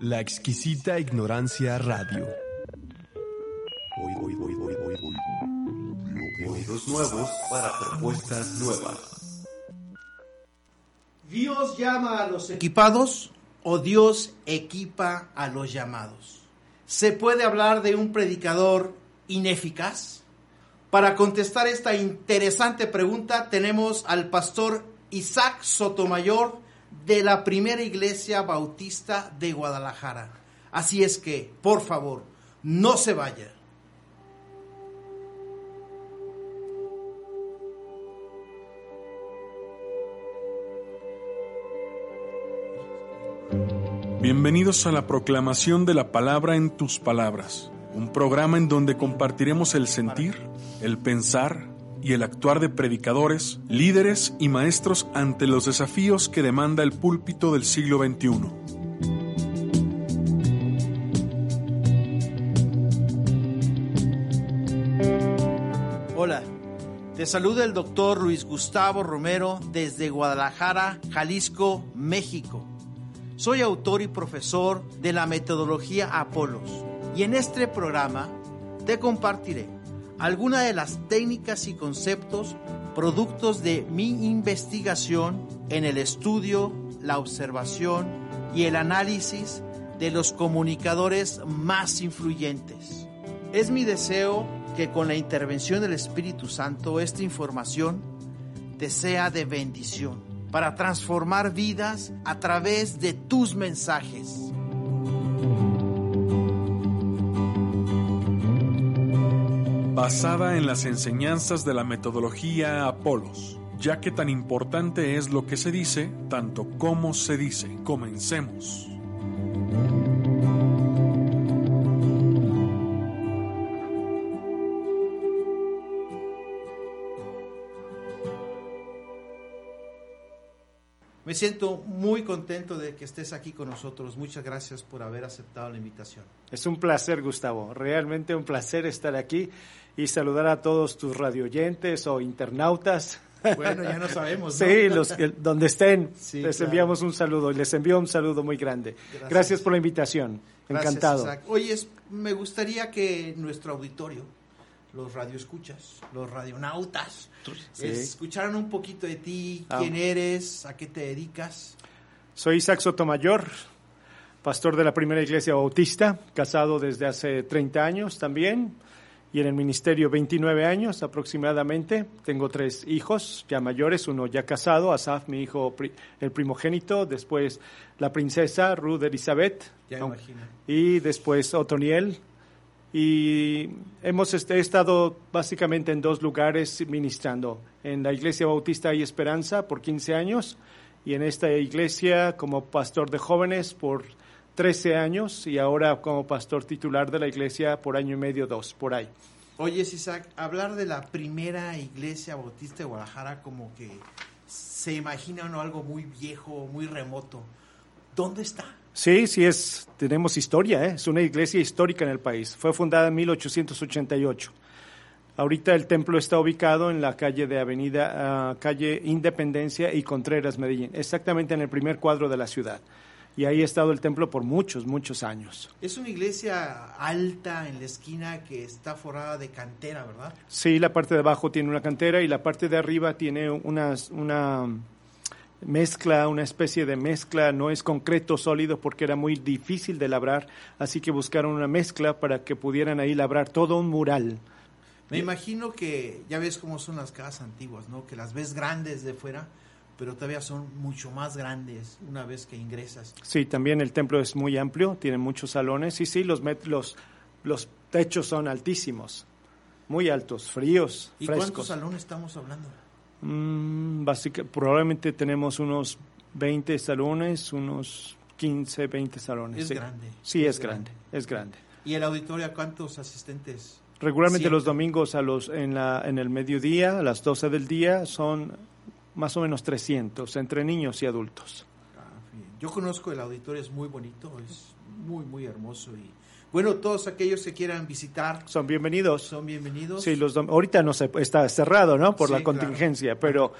La exquisita ignorancia radio. Oídos nuevos para propuestas nuevas. ¿Dios llama a los equipados o Dios equipa a los llamados? ¿Se puede hablar de un predicador ineficaz? Para contestar esta interesante pregunta tenemos al pastor Isaac Sotomayor de la primera iglesia bautista de Guadalajara. Así es que, por favor, no se vaya. Bienvenidos a la proclamación de la palabra en tus palabras, un programa en donde compartiremos el sentir, el pensar y el actuar de predicadores, líderes y maestros ante los desafíos que demanda el púlpito del siglo XXI. Hola, te saluda el doctor Luis Gustavo Romero desde Guadalajara, Jalisco, México. Soy autor y profesor de la metodología Apolos y en este programa te compartiré algunas de las técnicas y conceptos productos de mi investigación en el estudio, la observación y el análisis de los comunicadores más influyentes. Es mi deseo que con la intervención del Espíritu Santo esta información te sea de bendición para transformar vidas a través de tus mensajes. Basada en las enseñanzas de la metodología Apolos, ya que tan importante es lo que se dice, tanto como se dice. Comencemos. Me siento muy contento de que estés aquí con nosotros. Muchas gracias por haber aceptado la invitación. Es un placer, Gustavo. Realmente un placer estar aquí y saludar a todos tus radioyentes o internautas. Bueno, ya no sabemos. ¿no? Sí, los donde estén, sí, les claro. enviamos un saludo y les envío un saludo muy grande. Gracias, Gracias por la invitación. Gracias, Encantado. Isaac. Oye, me gustaría que nuestro auditorio, los radioescuchas, los radionautas, sí. escucharan un poquito de ti, quién ah. eres, a qué te dedicas. Soy Isaac Sotomayor, pastor de la primera iglesia bautista, casado desde hace 30 años también y en el ministerio 29 años aproximadamente. Tengo tres hijos ya mayores, uno ya casado, Asaf, mi hijo, el primogénito, después la princesa Ruth Elizabeth, ya ¿no? imagino. y después Otoniel. Y hemos este, estado básicamente en dos lugares ministrando. En la iglesia bautista y Esperanza por 15 años y en esta iglesia como pastor de jóvenes por 13 años y ahora como pastor titular de la iglesia por año y medio, dos, por ahí. Oye, Isaac, hablar de la primera iglesia bautista de Guadalajara como que se imagina uno algo muy viejo, muy remoto. ¿Dónde está? Sí, sí, es, tenemos historia, ¿eh? es una iglesia histórica en el país. Fue fundada en 1888. Ahorita el templo está ubicado en la calle de Avenida, uh, calle Independencia y Contreras, Medellín, exactamente en el primer cuadro de la ciudad y ahí ha estado el templo por muchos, muchos años. Es una iglesia alta en la esquina que está forrada de cantera, ¿verdad? Sí, la parte de abajo tiene una cantera y la parte de arriba tiene una, una mezcla, una especie de mezcla, no es concreto sólido porque era muy difícil de labrar, así que buscaron una mezcla para que pudieran ahí labrar todo un mural. Me imagino que ya ves cómo son las casas antiguas, ¿no? Que las ves grandes de fuera, pero todavía son mucho más grandes una vez que ingresas. Sí, también el templo es muy amplio, tiene muchos salones y sí, los, los, los techos son altísimos, muy altos, fríos, ¿Y frescos. cuántos salones estamos hablando? Mm, básica, probablemente tenemos unos 20 salones, unos 15, 20 salones. Es sí. grande. Sí, es, es grande, grande, es grande. ¿Y el auditorio a cuántos asistentes? Regularmente Siempre. los domingos a los, en, la, en el mediodía, a las 12 del día, son más o menos 300 entre niños y adultos. Ah, Yo conozco el auditorio, es muy bonito, es muy, muy hermoso y bueno, todos aquellos que quieran visitar son bienvenidos. Son bienvenidos. Sí, los ahorita no se está cerrado, ¿no? Por sí, la contingencia, claro. pero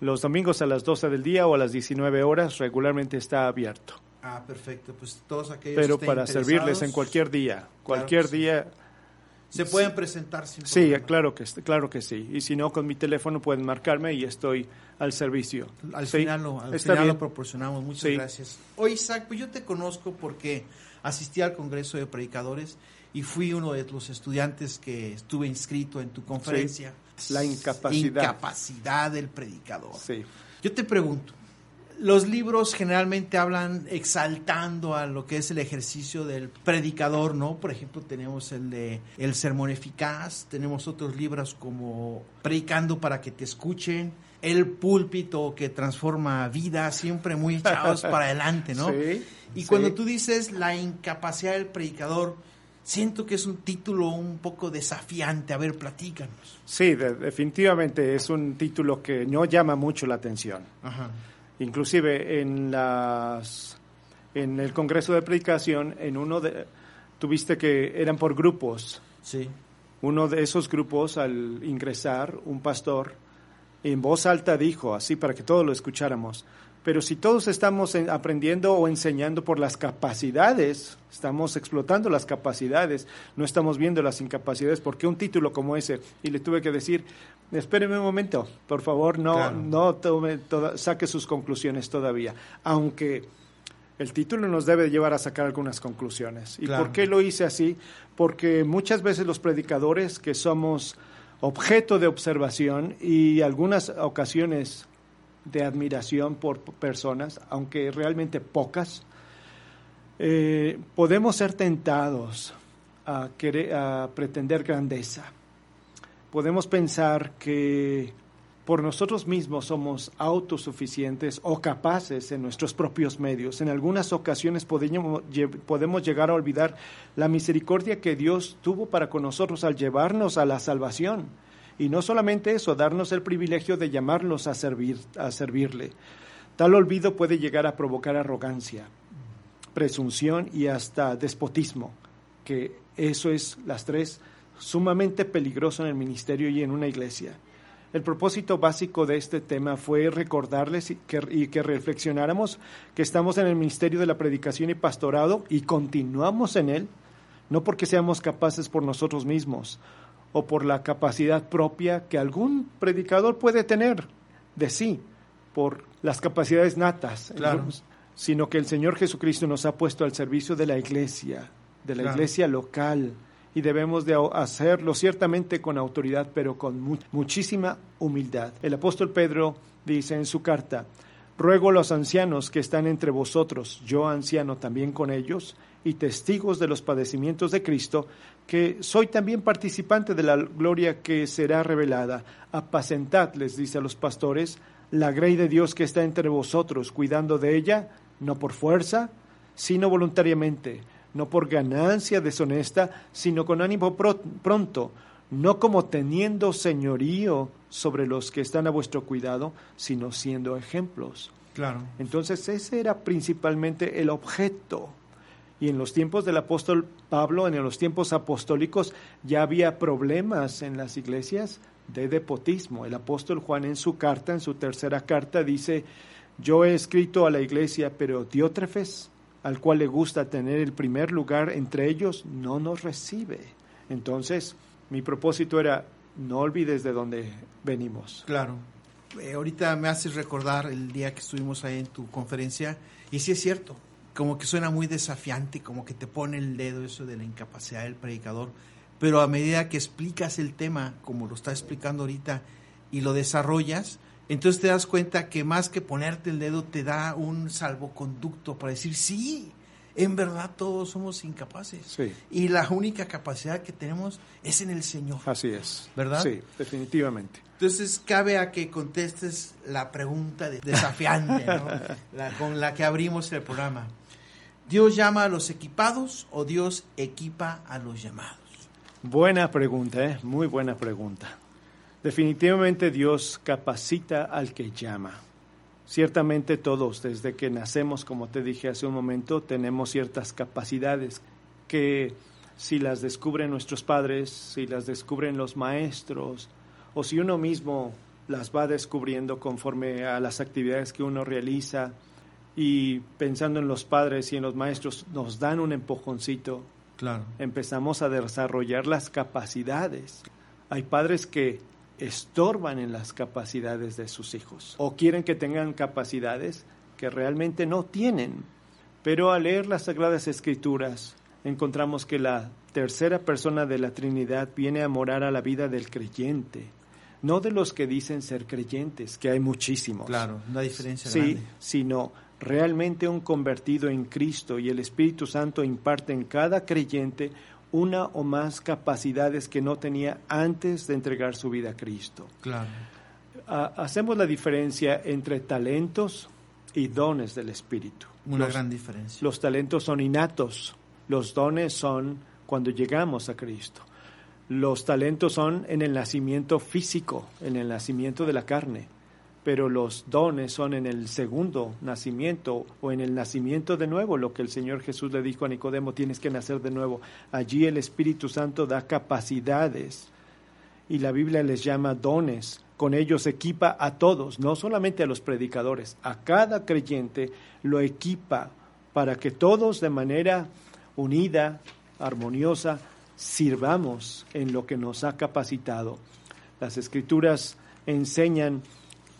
los domingos a las 12 del día o a las 19 horas regularmente está abierto. Ah, perfecto. Pues todos aquellos Pero que estén para servirles en cualquier día, cualquier sí. Se pueden presentar sin Sí, claro que, claro que sí. Y si no, con mi teléfono pueden marcarme y estoy al servicio. Al Sí, final, lo, al final lo proporcionamos. Muchas Sí. gracias. Oye, Isaac, pues yo te conozco porque asistí al Congreso de Predicadores y fui uno de los estudiantes que estuve inscrito en tu conferencia. La incapacidad. Incapacidad del predicador. Sí. Yo te pregunto, los libros generalmente hablan exaltando a lo que es el ejercicio del predicador, ¿no? Por ejemplo, tenemos el de El Sermón Eficaz, tenemos otros libros como Predicando para que te escuchen, El Púlpito que transforma vidas, siempre muy echados para adelante, ¿no? Sí, y sí. cuando tú dices la incapacidad del predicador, siento que es un título un poco desafiante. A ver, platícanos. Sí, de- definitivamente es un título que no llama mucho la atención. Ajá. Inclusive en las en el Congreso de Predicación, en uno de tuviste que eran por grupos. Sí. Uno de esos grupos al ingresar, un pastor en voz alta dijo, así para que todos lo escucháramos, pero si todos estamos en- aprendiendo o enseñando por las capacidades, estamos explotando las capacidades, no estamos viendo las incapacidades, ¿por qué un título como ese? Y le tuve que decir, espéreme un momento, por favor, no, Claro. no tome toda- saque sus conclusiones todavía, aunque el título nos debe llevar a sacar algunas conclusiones. ¿Y Claro. por qué lo hice así? Porque muchas veces los predicadores que somos objeto de observación y algunas ocasiones de admiración por personas, aunque realmente pocas, eh, podemos ser tentados a, querer, a pretender grandeza. Podemos pensar que por nosotros mismos somos autosuficientes o capaces en nuestros propios medios. En algunas ocasiones podemos, podemos llegar a olvidar la misericordia que Dios tuvo para con nosotros al llevarnos a la salvación. Y no solamente eso, darnos el privilegio de llamarlos a, servir, a servirle. Tal olvido puede llegar a provocar arrogancia, presunción y hasta despotismo, que eso es las tres sumamente peligroso en el ministerio y en una iglesia. El propósito básico de este tema fue recordarles y que, y que reflexionáramos que estamos en el ministerio de la predicación y pastorado y continuamos en él, no porque seamos capaces por nosotros mismos o por la capacidad propia que algún predicador puede tener de sí, por las capacidades natas, Claro. sino que el Señor Jesucristo nos ha puesto al servicio de la iglesia, de la Claro. iglesia local, y debemos de hacerlo ciertamente con autoridad, pero con mu- muchísima humildad. El apóstol Pedro dice en su carta, ruego a los ancianos que están entre vosotros, yo anciano también con ellos, y testigos de los padecimientos de Cristo, que soy también participante de la gloria que será revelada. Apacentad, les dice a los pastores, la grey de Dios que está entre vosotros, cuidando de ella, no por fuerza, sino voluntariamente, no por ganancia deshonesta, sino con ánimo pro- pronto, no como teniendo señorío sobre los que están a vuestro cuidado, sino siendo ejemplos. Claro. Entonces ese era principalmente el objeto. Y en los tiempos del apóstol Pablo, en los tiempos apostólicos, ya había problemas en las iglesias de depotismo. El apóstol Juan en su carta, en su tercera carta, dice, yo he escrito a la iglesia, pero Diótrefes, al cual le gusta tener el primer lugar entre ellos, no nos recibe. Entonces, mi propósito era, no olvides de dónde venimos. Claro. Eh, ahorita me haces recordar el día que estuvimos ahí en tu conferencia y sí es cierto, como que suena muy desafiante, como que te pone el dedo eso de la incapacidad del predicador, pero a medida que explicas el tema, como lo está explicando ahorita, y lo desarrollas, entonces te das cuenta que más que ponerte el dedo te da un salvoconducto para decir, sí, en verdad todos somos incapaces. Sí. Y la única capacidad que tenemos es en el Señor. Así es. ¿Verdad? Sí, definitivamente. Entonces cabe a que contestes la pregunta de- desafiante, ¿no? La- con la que abrimos el programa. ¿Dios llama a los equipados o Dios equipa a los llamados? Buena pregunta, ¿eh? muy buena pregunta. Definitivamente Dios capacita al que llama. Ciertamente todos, desde que nacemos, como te dije hace un momento, tenemos ciertas capacidades que si las descubren nuestros padres, si las descubren los maestros, o si uno mismo las va descubriendo conforme a las actividades que uno realiza y pensando en los padres y en los maestros, nos dan un empujoncito. Claro. Empezamos a desarrollar las capacidades. Hay padres que estorban en las capacidades de sus hijos o quieren que tengan capacidades que realmente no tienen. Pero al leer las Sagradas Escrituras encontramos que la tercera persona de la Trinidad viene a morar a la vida del creyente, no de los que dicen ser creyentes, que hay muchísimos. Claro, una diferencia Sí, grande. sino realmente un convertido en Cristo y el Espíritu Santo imparte en cada creyente una o más capacidades que no tenía antes de entregar su vida a Cristo. Claro. Ah, hacemos la diferencia entre talentos y dones del Espíritu. Una los, gran diferencia. los talentos son innatos, los dones son cuando llegamos a Cristo. Los talentos son en el nacimiento físico, en el nacimiento de la carne, pero los dones son en el segundo nacimiento o en el nacimiento de nuevo, lo que el Señor Jesús le dijo a Nicodemo, tienes que nacer de nuevo. Allí el Espíritu Santo da capacidades y la Biblia les llama dones. Con ellos equipa a todos, no solamente a los predicadores, a cada creyente lo equipa para que todos de manera unida, armoniosa, sirvamos en lo que nos ha capacitado. Las escrituras enseñan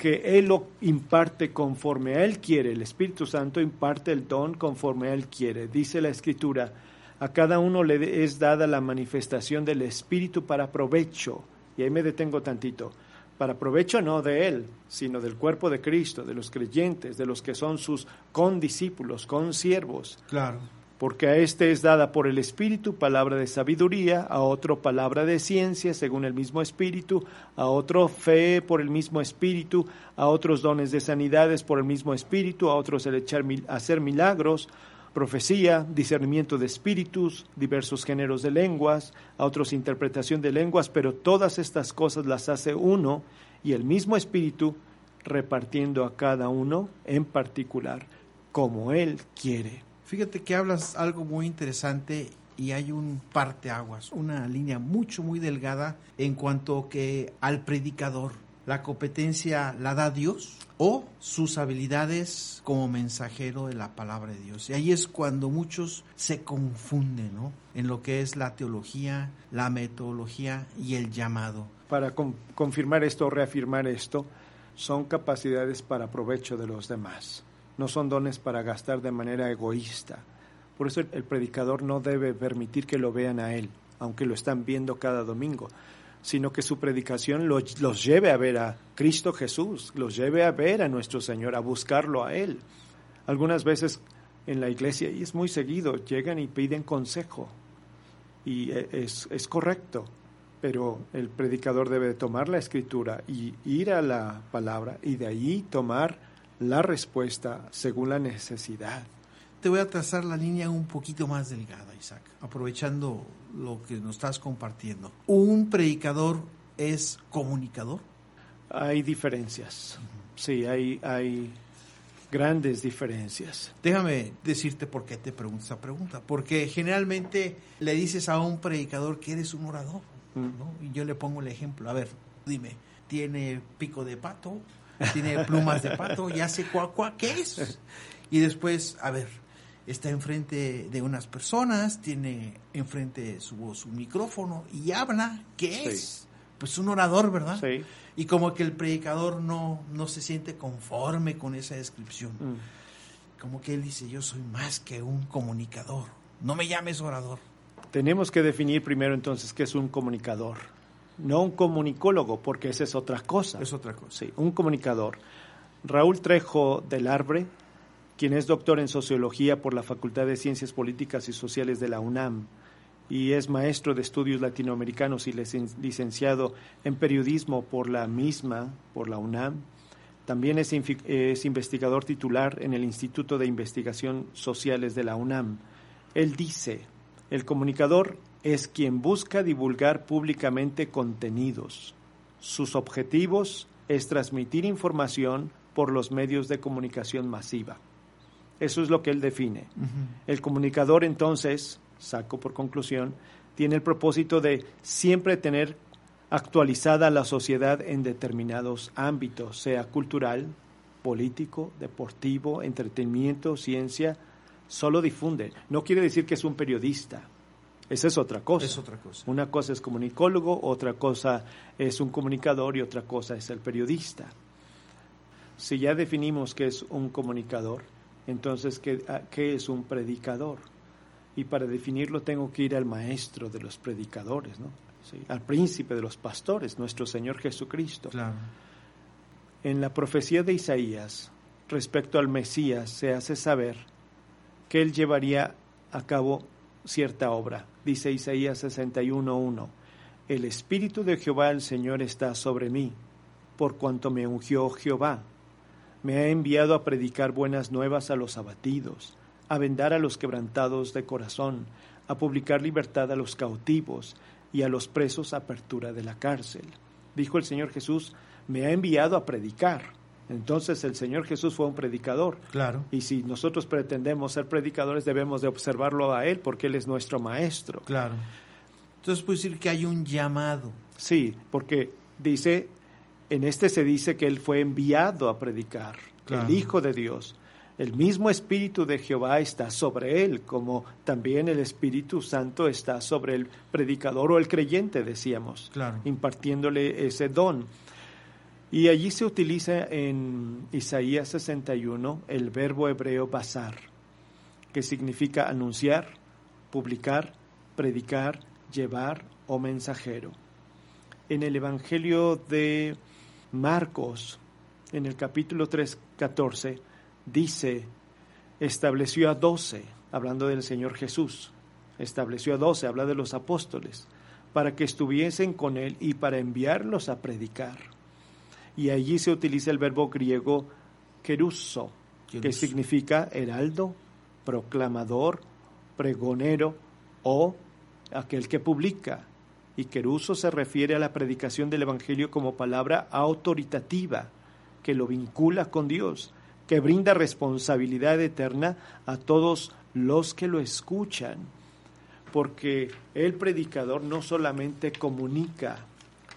que Él lo imparte conforme a Él quiere. El Espíritu Santo imparte el don conforme a Él quiere. Dice la escritura, a cada uno le es dada la manifestación del Espíritu para provecho. Y ahí me detengo tantito. Para provecho no de Él, sino del cuerpo de Cristo, de los creyentes, de los que son sus condiscípulos, consiervos Claro. Porque a este es dada por el Espíritu palabra de sabiduría, a otro palabra de ciencia según el mismo Espíritu, a otro fe por el mismo Espíritu, a otros dones de sanidades por el mismo Espíritu, a otros el echar hacer milagros, profecía, discernimiento de espíritus, diversos géneros de lenguas, a otros interpretación de lenguas, pero todas estas cosas las hace uno y el mismo Espíritu repartiendo a cada uno en particular como Él quiere. Fíjate que hablas algo muy interesante y hay un parteaguas, una línea mucho, muy delgada en cuanto que al predicador la competencia la da Dios o sus habilidades como mensajero de la palabra de Dios. Y ahí es cuando muchos se confunden, ¿no? En lo que es la teología, la metodología y el llamado. Para con- confirmar esto o reafirmar esto, son capacidades para provecho de los demás. No son dones para gastar de manera egoísta. Por eso el, predicador no debe permitir que lo vean a él, aunque lo están viendo cada domingo, sino que su predicación lo- los lleve a ver a Cristo Jesús, los lleve a ver a nuestro Señor, a buscarlo a Él. Algunas veces en la iglesia, y es muy seguido, llegan y piden consejo, y e- es, es correcto, pero el predicador debe tomar la escritura y ir a la palabra y de ahí tomar la respuesta según la necesidad. Te voy a trazar la línea un poquito más delgada, Isaac, aprovechando lo que nos estás compartiendo. ¿Un predicador es comunicador? Hay diferencias, sí, hay, hay grandes diferencias. Déjame decirte por qué te pregunto esa pregunta. Porque generalmente le dices a un predicador que eres un orador. ¿no? Y yo le pongo el ejemplo. A ver, dime, ¿tiene pico de pato? ¿Tiene plumas de pato? ¿Ya sé cuá, cuá, qué es? Y después, a ver, está enfrente de unas personas, tiene enfrente su voz un micrófono y habla. ¿Qué Sí. es? Pues un orador, ¿verdad? Sí. Y como que el predicador no, no se siente conforme con esa descripción. Mm. Como que él dice, yo soy más que un comunicador. No me llames orador. Tenemos que definir primero entonces qué es un comunicador, no un comunicólogo, porque esa es otra cosa. Es otra cosa. Sí, un comunicador. Raúl Trejo del Arbre, quien es doctor en sociología por la Facultad de Ciencias Políticas y Sociales de la UNAM y es maestro de estudios latinoamericanos y licen- licenciado en periodismo por la misma, por la UNAM. También es, es investigador titular en el Instituto de Investigación Sociales de la UNAM. Él dice, el comunicador es quien busca divulgar públicamente contenidos. Sus objetivos es transmitir información por los medios de comunicación masiva. Eso es lo que él define. El comunicador entonces, saco por conclusión, tiene el propósito de siempre tener actualizada la sociedad en determinados ámbitos, sea cultural, político, deportivo, entretenimiento, ciencia, solo difunde. No quiere decir que es un periodista. Esa es otra cosa. Es otra cosa. Una cosa es comunicólogo, otra cosa es un comunicador y otra cosa es el periodista. Si ya definimos qué es un comunicador, entonces ¿qué, qué es un predicador? Y para definirlo tengo que ir al maestro de los predicadores, ¿no? Sí, al príncipe de los pastores, nuestro Señor Jesucristo. Claro. En la profecía de Isaías respecto al Mesías se hace saber que él llevaría a cabo cierta obra. Dice Isaías 61.1, El Espíritu de Jehová el Señor está sobre mí, por cuanto me ungió Jehová. Me ha enviado a predicar buenas nuevas a los abatidos, a vendar a los quebrantados de corazón, a publicar libertad a los cautivos y a los presos apertura de la cárcel. Dijo el Señor Jesús, me ha enviado a predicar. Entonces el Señor Jesús fue un predicador. Claro. Y si nosotros pretendemos ser predicadores, debemos de observarlo a Él porque Él es nuestro maestro. Claro. Entonces puede decir que hay un llamado. Sí, porque dice, en este se dice que Él fue enviado a predicar, Claro. el Hijo de Dios. El mismo Espíritu de Jehová está sobre Él, como también el Espíritu Santo está sobre el predicador o el creyente, decíamos, Claro. impartiéndole ese don. Y allí se utiliza en Isaías 61 el verbo hebreo basar, que significa anunciar, publicar, predicar, llevar o mensajero. En el Evangelio de Marcos, en el capítulo 3, 14, dice, estableció a doce, hablando del Señor Jesús, estableció a doce, habla de los apóstoles, para que estuviesen con él y para enviarlos a predicar. Y allí se utiliza el verbo griego keruso, que Keruso. significa heraldo, proclamador, pregonero o aquel que publica. Y queruso se refiere a la predicación del Evangelio como palabra autoritativa, que lo vincula con Dios, que brinda responsabilidad eterna a todos los que lo escuchan. Porque el predicador no solamente comunica,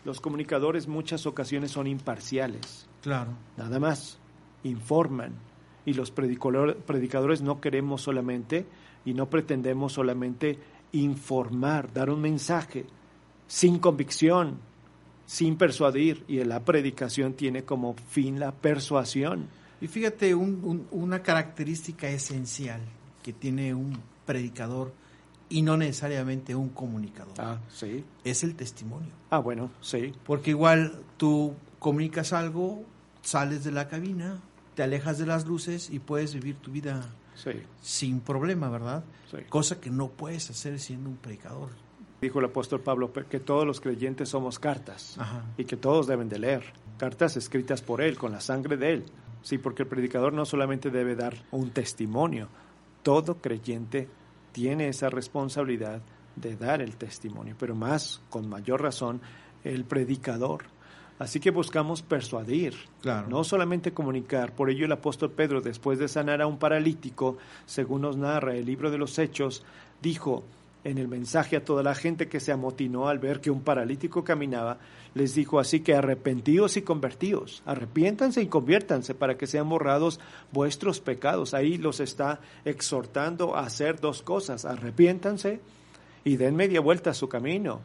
los comunicadores muchas ocasiones son imparciales, Claro. nada más, informan. Y los predicador- predicadores no queremos solamente y no pretendemos solamente informar, dar un mensaje sin convicción, sin persuadir. Y la predicación tiene como fin la persuasión. Y fíjate, un- un- una característica esencial que tiene un predicador y no necesariamente un comunicador Ah, sí. es el testimonio. Ah, bueno, sí. Porque igual tú comunicas algo, sales de la cabina, te alejas de las luces y puedes vivir tu vida Sí, sin problema, ¿verdad? sí. Cosa que no puedes hacer siendo un predicador. Dijo el apóstol Pablo que todos los creyentes somos cartas Ajá. y que todos deben de leer. Cartas escritas por él, con la sangre de él. Sí, porque el predicador no solamente debe dar un testimonio, todo creyente tiene esa responsabilidad de dar el testimonio, pero más, con mayor razón, el predicador. Así que buscamos persuadir, Claro. no solamente comunicar. Por ello el apóstol Pedro, después de sanar a un paralítico, según nos narra el libro de los Hechos, dijo en el mensaje a toda la gente que se amotinó al ver que un paralítico caminaba, les dijo así que arrepentíos y convertíos, arrepiéntanse y conviértanse para que sean borrados vuestros pecados. Ahí los está exhortando a hacer dos cosas, arrepiéntanse y den media vuelta a su camino.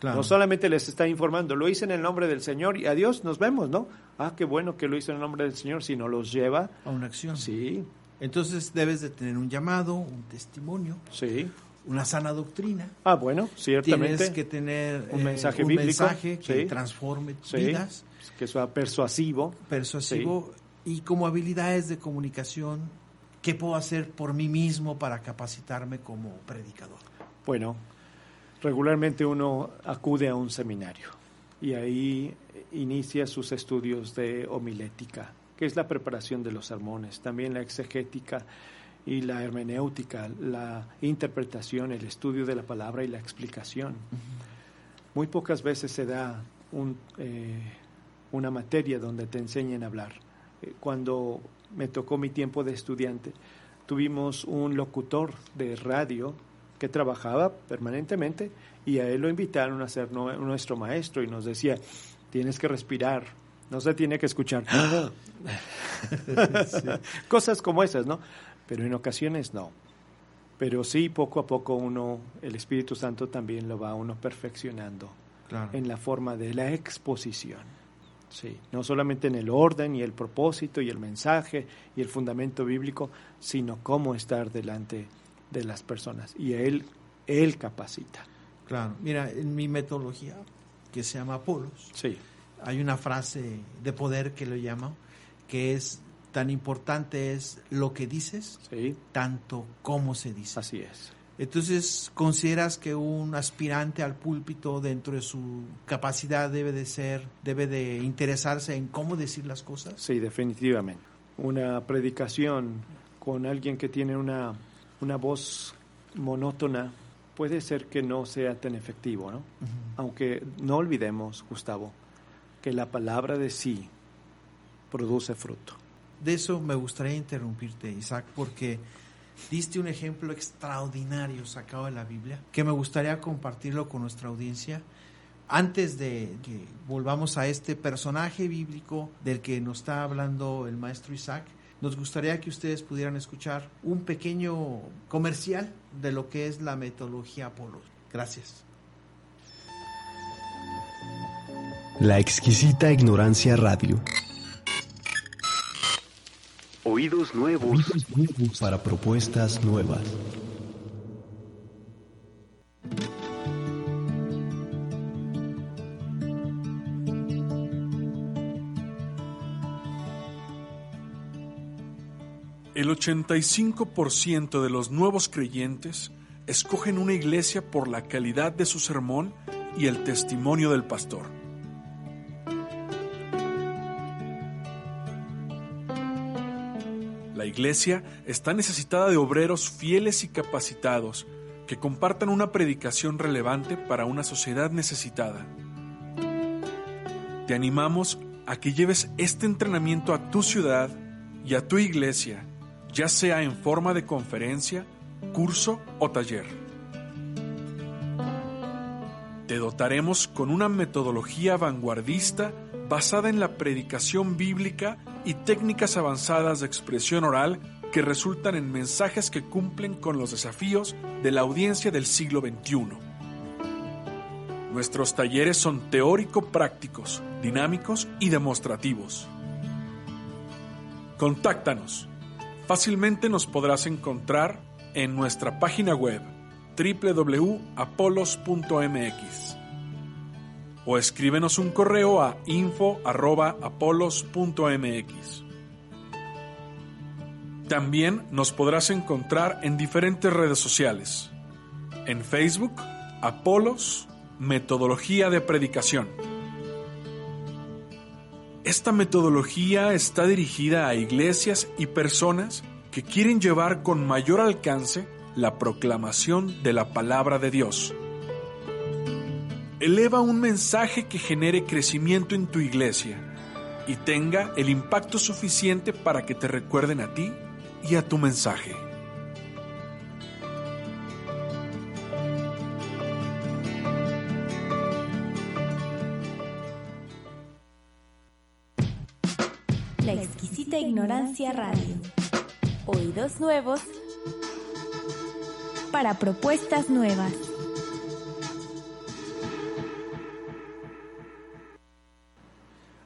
Claro. No solamente les está informando, lo hice en el nombre del Señor y adiós, nos vemos, ¿no? Ah, qué bueno que lo hizo en el nombre del Señor, sino los lleva. a una acción. Sí, Entonces debes de tener un llamado, un testimonio, sí. Una sana doctrina. Ah, bueno, ciertamente. Tienes que tener Un eh, mensaje un bíblico, mensaje que sí. transforme Sí, vidas, que sea persuasivo. persuasivo y como habilidades de comunicación. ¿Qué puedo hacer por mí mismo para capacitarme como predicador? Bueno, regularmente uno acude a un seminario y ahí inicia sus estudios de homilética, que es la preparación de los sermones, también la exegética y la hermenéutica, la interpretación, el estudio de la palabra y la explicación. Muy pocas veces se da un, eh, una materia donde te enseñen a hablar. Eh, Cuando me tocó mi tiempo de estudiante, tuvimos un locutor de radio que trabajaba permanentemente y a él lo invitaron a ser no- nuestro maestro y nos decía, tienes que respirar, No se tiene que escuchar. Cosas como esas, ¿no? Pero en ocasiones no. Pero sí, poco a poco uno, el Espíritu Santo también lo va uno perfeccionando Claro. en la forma de la exposición. Sí, no solamente en el orden y el propósito y el mensaje y el fundamento bíblico, sino cómo estar delante de las personas. Y él, él capacita. Claro. Mira, en mi metodología, que se llama Apolos, Sí, hay una frase de poder que lo llamo, que es tan importante es lo que dices, sí, tanto como se dice. así es. Entonces, ¿consideras que un aspirante al púlpito dentro de su capacidad debe de ser, debe de interesarse en cómo decir las cosas? Sí, definitivamente. Una predicación con alguien que tiene una, una voz monótona puede ser que no sea tan efectivo, ¿no? Aunque no olvidemos, Gustavo, que la palabra de sí produce fruto. De eso me gustaría interrumpirte, Isaac, porque diste un ejemplo extraordinario sacado de la Biblia, que me gustaría compartirlo con nuestra audiencia. Antes de que volvamos a este personaje bíblico del que nos está hablando el maestro Isaac, nos gustaría que ustedes pudieran escuchar un pequeño comercial de lo que es la metodología Apolo. Gracias. La exquisita ignorancia radio. Oídos nuevos Para propuestas nuevas. El 85% de los nuevos creyentes escogen una iglesia por la calidad de su sermón y el testimonio del pastor. Iglesia está necesitada de obreros fieles y capacitados que compartan una predicación relevante para una sociedad necesitada. Te animamos a que lleves este entrenamiento a tu ciudad y a tu iglesia, ya sea en forma de conferencia, curso o taller. Te dotaremos con una metodología vanguardista basada en la predicación bíblica y técnicas avanzadas de expresión oral que resultan en mensajes que cumplen con los desafíos de la audiencia del siglo XXI. Nuestros talleres son teórico-prácticos, dinámicos y demostrativos. Contáctanos. Fácilmente nos podrás encontrar en nuestra página web www.apolos.mx o escríbenos un correo a info.apolos.mx. También nos podrás encontrar en diferentes redes sociales. En Facebook, Apolos, Metodología de Predicación. Esta metodología está dirigida a iglesias y personas que quieren llevar con mayor alcance la proclamación de la palabra de Dios. Eleva un mensaje que genere crecimiento en tu iglesia y tenga el impacto suficiente para que te recuerden a ti y a tu mensaje. La exquisita ignorancia radio. Oídos nuevos para propuestas nuevas.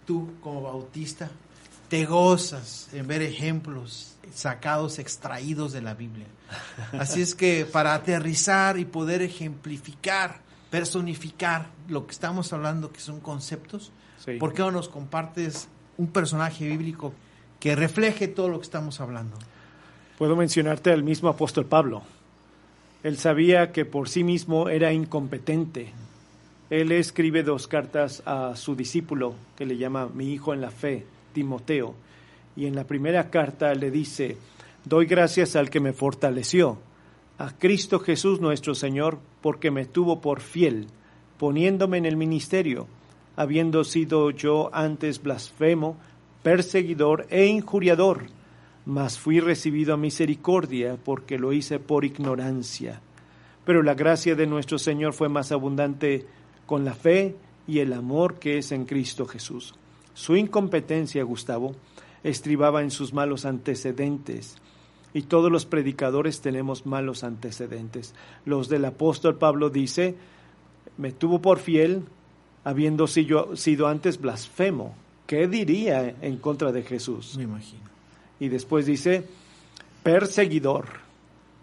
Tú, como bautista, te gozas en ver ejemplos sacados, extraídos de la Biblia. Así es que para aterrizar y poder ejemplificar, personificar lo que estamos hablando, que son conceptos, Sí. ¿por qué no nos compartes un personaje bíblico que refleje todo lo que estamos hablando? Puedo mencionarte al mismo apóstol Pablo. Él sabía que por sí mismo era incompetente. Él escribe dos cartas a su discípulo, que le llama mi hijo en la fe, Timoteo. Y en la primera carta le dice, doy gracias al que me fortaleció, a Cristo Jesús nuestro Señor, porque me tuvo por fiel, poniéndome en el ministerio, habiendo sido yo antes blasfemo, perseguidor e injuriador mas fui recibido a misericordia porque lo hice por ignorancia. Pero la gracia de nuestro Señor fue más abundante con la fe y el amor que es en Cristo Jesús. Su incompetencia, Gustavo, estribaba en sus malos antecedentes. Y todos los predicadores tenemos malos antecedentes. Los del apóstol Pablo dice, me tuvo por fiel, habiendo sido, sido antes blasfemo. ¿Qué diría en contra de Jesús? Me imagino. Y después dice, perseguidor,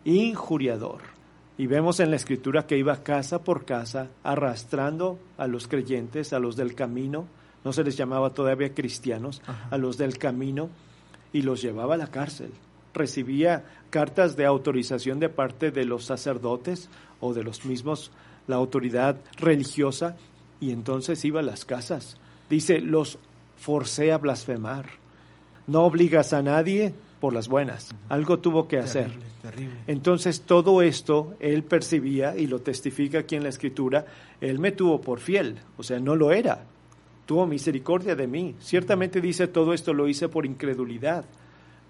injuriador. Y vemos en la escritura que iba casa por casa arrastrando a los creyentes, a los del camino, no se les llamaba todavía cristianos, a los del camino, y los llevaba a la cárcel. Recibía cartas de autorización de parte de los sacerdotes o de los mismos, la autoridad religiosa, y entonces iba a las casas. Dice, los forcé a blasfemar. No obligas a nadie por las buenas. Algo tuvo que hacer. Terrible, terrible. Entonces todo esto él percibía y lo testifica aquí en la escritura, él me tuvo por fiel, o sea, no lo era, tuvo misericordia de mí. Ciertamente dice todo esto lo hice por incredulidad,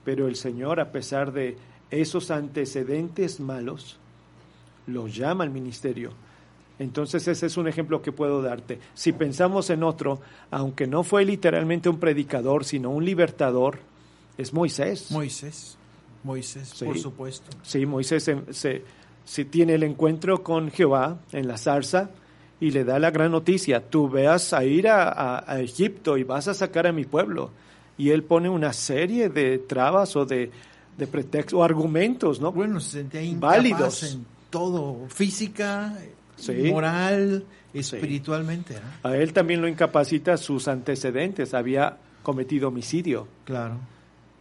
pero el Señor, a pesar de esos antecedentes malos, lo llama al ministerio. Entonces ese es un ejemplo que puedo darte. Si pensamos en otro, aunque no fue literalmente un predicador, sino un libertador, es Moisés. Moisés. Moisés, Sí. por supuesto. Sí, Moisés se, se- se tiene el encuentro con Jehová en la zarza y le da la gran noticia, tú veas a ir a, a- a Egipto y vas a sacar a mi pueblo. Y él pone una serie de trabas o de, de pretextos o argumentos, ¿no? Bueno, se Válidos. en todo, física, Sí. moral, espiritualmente. ¿no? A él también lo incapacita sus antecedentes, había cometido homicidio. Claro.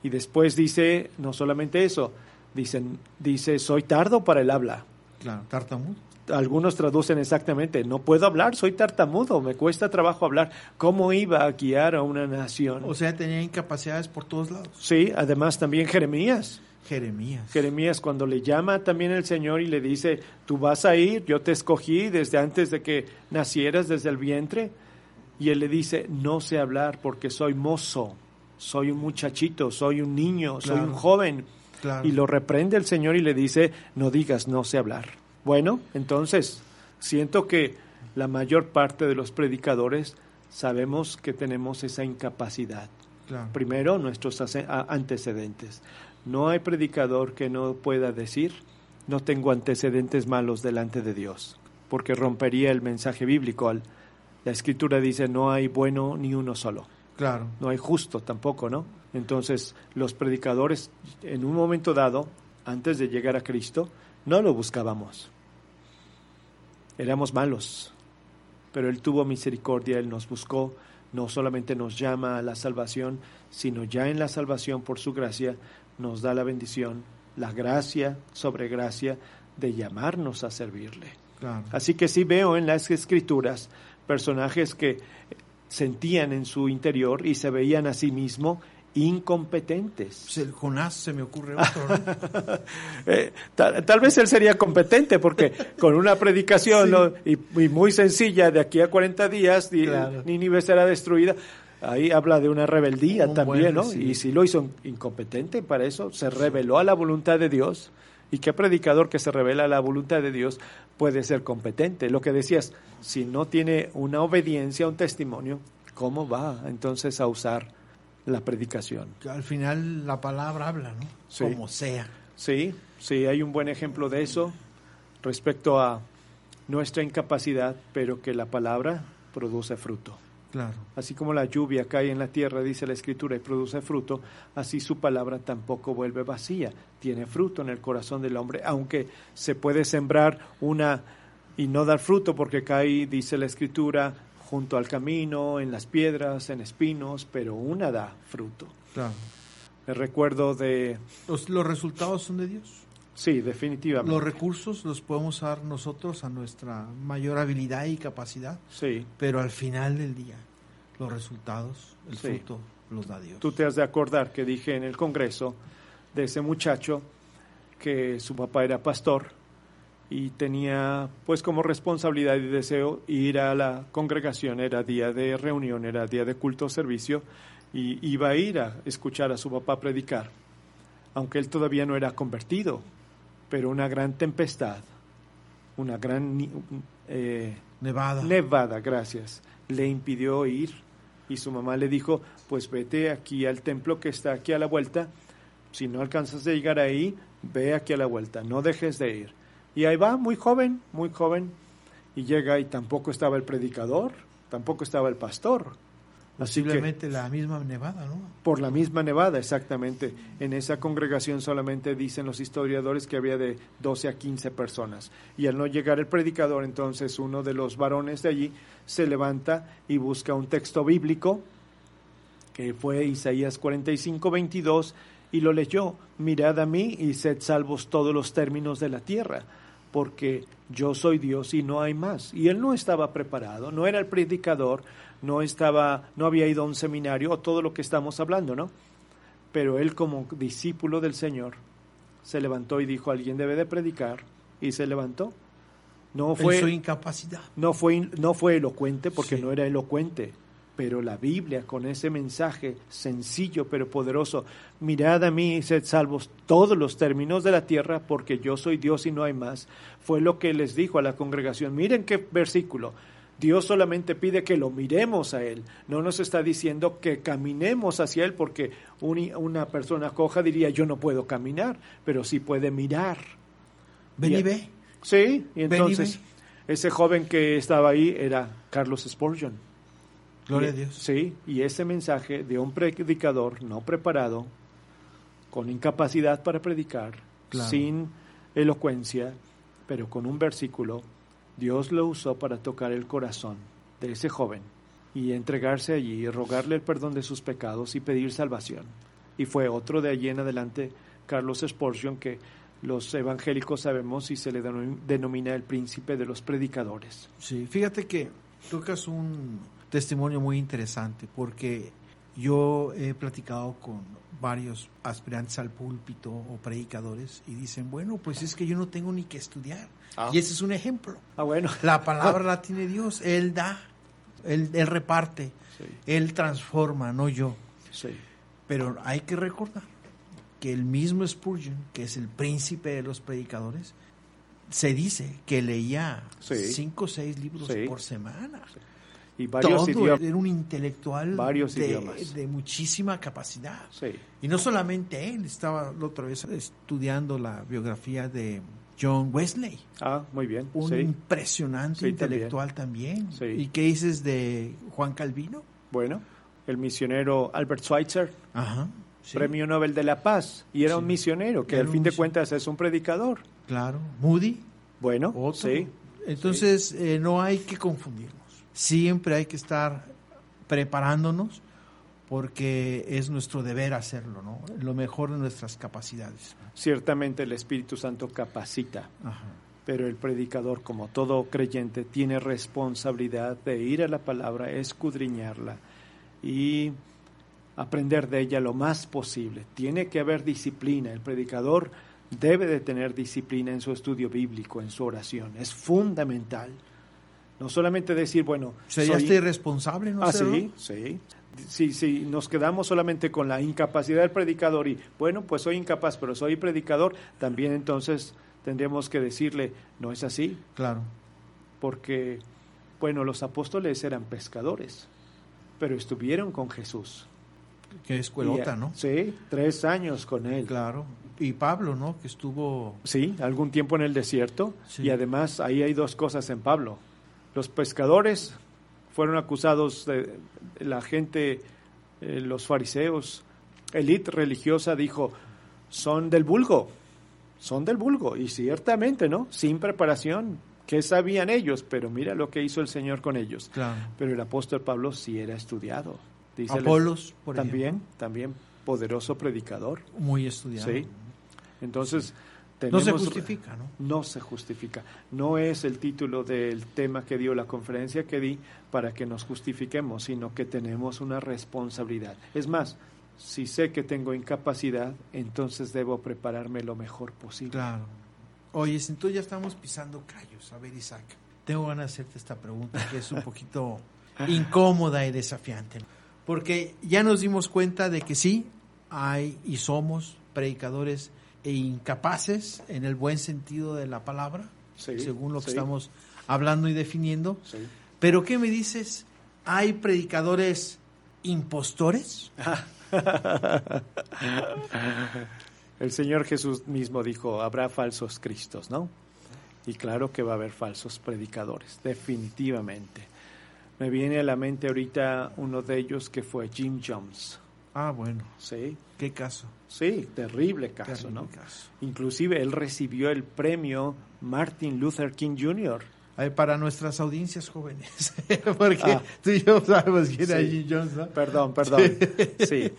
Y después dice, no solamente eso, dicen, dice, soy tardo para el habla. Claro, tartamudo. algunos traducen exactamente, no puedo hablar, soy tartamudo, me cuesta trabajo hablar. ¿Cómo iba a guiar a una nación? O sea, tenía incapacidades por todos lados. sí, además también Jeremías. Jeremías. Jeremías cuando le llama también el Señor y le dice, tú vas a ir, yo te escogí desde antes de que nacieras, desde el vientre. Y él le dice, no sé hablar porque soy mozo, soy un muchachito, soy un niño, soy Claro. un joven. Claro. Y lo reprende el Señor y le dice, no digas, no sé hablar. Bueno, entonces, siento que la mayor parte de los predicadores sabemos que tenemos esa incapacidad. Claro. Primero, nuestros antecedentes. No hay predicador que no pueda decir, no tengo antecedentes malos delante de Dios, porque rompería el mensaje bíblico. La escritura dice, no hay bueno ni uno solo Claro. no hay justo tampoco, ¿no? Entonces, los predicadores, en un momento dado, antes de llegar a Cristo, no lo buscábamos. Éramos malos, pero Él tuvo misericordia, Él nos buscó, no solamente nos llama a la salvación, sino ya en la salvación, por su gracia, nos da la bendición, la gracia sobre gracia de llamarnos a servirle. Claro. Así que sí veo en las escrituras personajes que sentían en su interior y se veían a sí mismos incompetentes. Pues el Jonás se me ocurre otro, ¿no? Eh, tal, tal vez él sería competente porque con una predicación ¿no? y, y muy sencilla de aquí a 40 días Claro. Nínive será destruida. Ahí habla de una rebeldía Un también, buen ¿no? Y si lo hizo incompetente para eso, se rebeló a la voluntad de Dios. ¿Y qué predicador que se revela la voluntad de Dios puede ser competente? Lo que decías, si no tiene una obediencia, un testimonio, ¿cómo va entonces a usar la predicación? Que al final la palabra habla, ¿no? Sí. Como sea. Sí, sí, hay un buen ejemplo de eso respecto a nuestra incapacidad, pero que la palabra produce fruto. Claro. Así como la lluvia cae en la tierra, dice la Escritura, y produce fruto, así su palabra tampoco vuelve vacía, tiene fruto en el corazón del hombre, aunque se puede sembrar una y no dar fruto porque cae, dice la Escritura, junto al camino, en las piedras, en espinos, pero una da fruto. Claro. Me recuerdo de... Los, los resultados son de Dios. Sí, definitivamente. Los recursos los podemos dar nosotros a nuestra mayor habilidad y capacidad, Sí. pero al final del día, los resultados, el Sí. fruto, los da Dios. Tú te has de acordar que dije en el Congreso de ese muchacho que su papá era pastor y tenía pues como responsabilidad y deseo ir a la congregación, era día de reunión, era día de culto o servicio, y iba a ir a escuchar a su papá predicar, aunque él todavía no era convertido, pero una gran tempestad, una gran eh, Nevada. nevada, gracias, le impidió ir Y su mamá le dijo, pues vete aquí al templo que está aquí a la vuelta. Si no alcanzas a llegar ahí, ve aquí a la vuelta, no dejes de ir. Y ahí va, muy joven, muy joven, y llega y tampoco estaba el predicador, tampoco estaba el pastor. Que Posiblemente la misma nevada, ¿no? por la misma nevada, exactamente. En esa congregación solamente dicen los historiadores que había de 12 a 15 personas. Y al no llegar el predicador, entonces uno de los varones de allí se levanta y busca un texto bíblico, que fue Isaías 45, 22, y lo leyó. Mirad a mí y sed salvos todos los términos de la tierra, porque yo soy Dios y no hay más. Y él no estaba preparado, no era el predicador, no estaba, no había ido a un seminario o todo lo que estamos hablando, ¿no? Pero él como discípulo del Señor se levantó y dijo, alguien debe de predicar, y se levantó. No En su fue, incapacidad. no fue, no fue elocuente porque Sí. no era elocuente, pero la Biblia con ese mensaje sencillo pero poderoso, mirad a mí y sed salvos todos los términos de la tierra porque yo soy Dios y no hay más, fue lo que les dijo a la congregación. Miren qué versículo. Dios solamente pide que lo miremos a Él, no nos está diciendo que caminemos hacia Él porque un- una persona coja diría yo no puedo caminar, pero sí puede mirar. Ven y ve. Sí, y Ven y entonces ese joven que estaba ahí era Carlos Spurgeon. Gloria Y- a Dios. Sí, y ese mensaje de un predicador no preparado, con incapacidad para predicar, Claro. sin elocuencia, pero con un versículo, Dios lo usó para tocar el corazón de ese joven y entregarse allí y rogarle el perdón de sus pecados y pedir salvación. Y fue otro de allí en adelante, Carlos Spurgeon, que los evangélicos sabemos y se le denom- denomina el príncipe de los predicadores. Sí, fíjate que tocas un testimonio muy interesante porque yo he platicado con varios aspirantes al púlpito o predicadores y dicen, bueno, pues es que yo no tengo ni que estudiar. Ah. Y ese es un ejemplo. Ah, bueno. La palabra la tiene Dios, Él da, Él, él reparte, Sí, Él transforma, no yo. sí. Pero hay que recordar que el mismo Spurgeon, que es el príncipe de los predicadores, se dice que leía Sí. cinco o seis libros por semana. Y varios Todo, idiomas. era un intelectual Varios de, idiomas. de muchísima capacidad. Sí, Y no solamente él, estaba la otra vez estudiando la biografía de John Wesley, ah, muy bien. un Sí. impresionante Sí, intelectual también. ¿Y qué dices de Juan Calvino? Bueno, el misionero Albert Schweitzer, Ajá. sí, premio Nobel de la Paz, y era Sí. un misionero que Era al fin de cuentas es un predicador. Claro. Moody, Bueno, otro. sí, Entonces, eh, no hay que confundirnos. Siempre hay que estar preparándonos porque es nuestro deber hacerlo, ¿no? Lo mejor de nuestras capacidades. ciertamente el Espíritu Santo capacita, Ajá. pero el predicador, como todo creyente, tiene responsabilidad de ir a la palabra, escudriñarla y aprender de ella lo más posible. Tiene que haber disciplina. El predicador debe de tener disciplina en su estudio bíblico, en su oración. Es fundamental. No solamente decir, bueno, Sería soy- este irresponsable, ¿no? Ah, sí, sí. Si, si nos quedamos solamente con la incapacidad del predicador y, bueno, pues soy incapaz, pero soy predicador, también entonces tendríamos que decirle, no es así, Claro. porque, bueno, los apóstoles eran pescadores, pero estuvieron con Jesús. Que escuelota, Y, ¿no? Sí, tres años con él. Claro. Y Pablo, ¿no? Que estuvo... Sí, algún tiempo en el desierto. Sí. Y además ahí hay dos cosas en Pablo. Los pescadores fueron acusados de la gente, eh, los fariseos, élite religiosa dijo, son del vulgo, son del vulgo. Y ciertamente, ¿no? Sin preparación. ¿Qué sabían ellos? Pero mira lo que hizo el Señor con ellos. Claro. Pero el apóstol Pablo sí era estudiado. Dice Apolos, por también, ejemplo. también poderoso predicador. Muy estudiado. Sí. Entonces, No se justifica, ¿no? No se justifica. No es el título del tema que dio la conferencia que di para que nos justifiquemos, sino que tenemos una responsabilidad. Es más, si sé que tengo incapacidad, entonces debo prepararme lo mejor posible. Claro. Oye, entonces ya estamos pisando callos. A ver, Isaac, tengo ganas de hacerte esta pregunta que es un poquito incómoda y desafiante. Porque ya nos dimos cuenta de que sí, hay y somos predicadores e incapaces en el buen sentido de la palabra, Sí, según lo que sí. estamos hablando y definiendo. Sí. Pero ¿qué me dices? Hay predicadores impostores? El Señor Jesús mismo dijo, habrá falsos cristos, ¿no? Y claro que va a haber falsos predicadores, definitivamente. Me viene a la mente ahorita uno de ellos que fue Jim Jones. Ah, bueno. Sí, ¿Qué caso? sí, terrible caso, Terrible ¿no? caso. Inclusive él recibió el premio Martin Luther King Jr. A ver, para nuestras audiencias jóvenes, porque Ah. tú y yo sabemos quién era Sí. Jim Jones, ¿no? Perdón, perdón. Sí.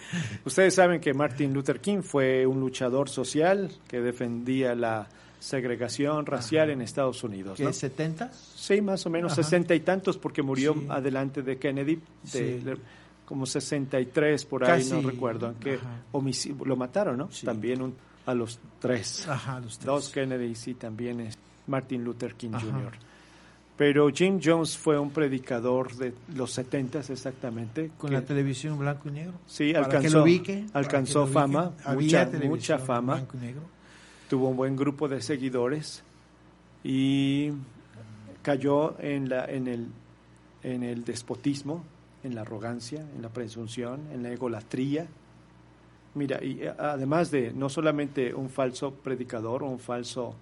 Ustedes saben que Martin Luther King fue un luchador social que defendía la segregación racial en Estados Unidos. ¿Qué, ¿no? 70? Sí, más o menos sesenta y tantos porque murió Sí. adelante de Kennedy, de- como 63 por ahí, no recuerdo, que lo mataron, ¿no? Sí. También un- a los tres. Ajá, los tres. Dos Kennedy y también es Martin Luther King Ajá. Jr. Pero Jim Jones fue un predicador de los 70 exactamente. Con que- la televisión blanco y negro. Sí, Para que alcanzó, lo ubique, para alcanzó que lo ubique. fama, mucha, mucha fama, blanco y negro. tuvo un buen grupo de seguidores y cayó en, la, en, el, en el despotismo, en la arrogancia, en la presunción, en la egolatría. Mira, y eh, además de no solamente un falso predicador o un falso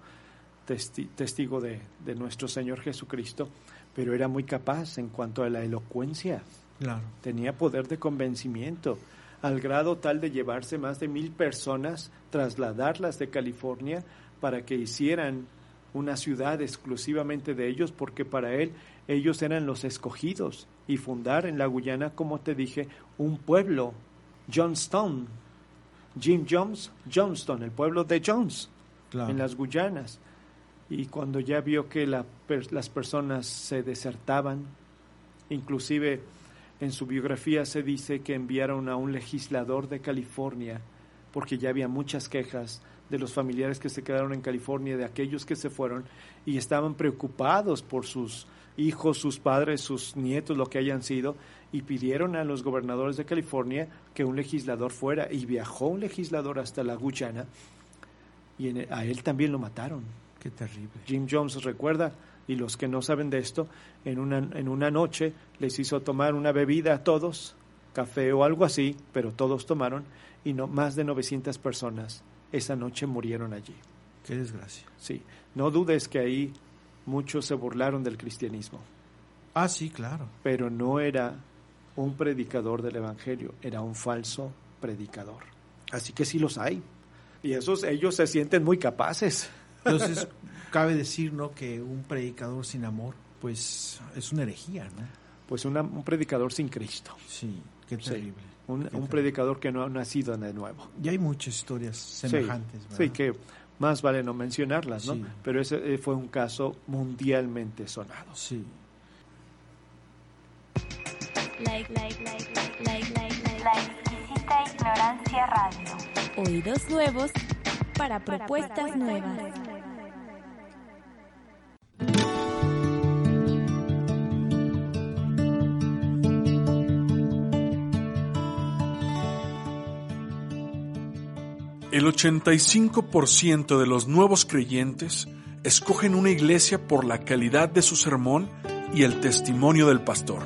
testi- testigo de, de nuestro Señor Jesucristo, pero era muy capaz en cuanto a la elocuencia Claro. tenía poder de convencimiento, al grado tal de llevarse más de mil personas, trasladarlas de California para que hicieran una ciudad exclusivamente de ellos, porque para él ellos eran los escogidos, y fundar en la Guyana, como te dije, un pueblo, Johnstown, Jim Jones, Johnston, el pueblo de Jones, Claro. en las Guyanas. Y cuando ya vio que la per- las personas se desertaban, inclusive en su biografía se dice que enviaron a un legislador de California, porque ya había muchas quejas de los familiares que se quedaron en California, de aquellos que se fueron, y estaban preocupados por sus hijos, sus padres, sus nietos, lo que hayan sido, y pidieron a los gobernadores de California que un legislador fuera, y viajó un legislador hasta la Guyana, y en- a él también lo mataron. Qué terrible. Jim Jones recuerda, y los que no saben de esto, en una, en una noche les hizo tomar una bebida a todos, café o algo así, pero todos tomaron, y no, más de 900 personas esa noche murieron allí. Qué desgracia. Sí, no dudes que ahí muchos se burlaron del cristianismo, Ah, sí, claro. pero no era un predicador del Evangelio, era un falso predicador. Así que sí los hay. Y esos ellos se sienten muy capaces. Entonces, cabe decir, ¿no? Que un predicador sin amor, pues, es una herejía, ¿no? Pues una- un predicador sin Cristo. Sí, qué Sí. terrible. Un, Qué un terrible. predicador que no ha nacido de nuevo. Y hay muchas historias Sí, semejantes, ¿verdad? Sí, que más vale no mencionarlas, ¿no? Sí. Pero ese eh, fue un caso mundialmente sonado. Sí. Like, like, like, like, like, like, like. La exquisita ignorancia radio. Oídos nuevos para propuestas nuevas. El 85% de los nuevos creyentes escogen una iglesia por la calidad de su sermón y el testimonio del pastor.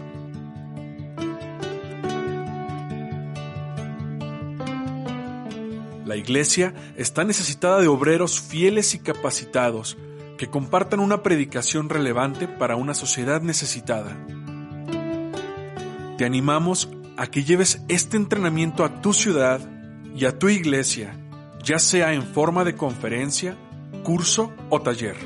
La iglesia está necesitada de obreros fieles y capacitados que compartan una predicación relevante para una sociedad necesitada. Te animamos a que lleves este entrenamiento a tu ciudad y a tu iglesia, ya sea en forma de conferencia, curso o taller.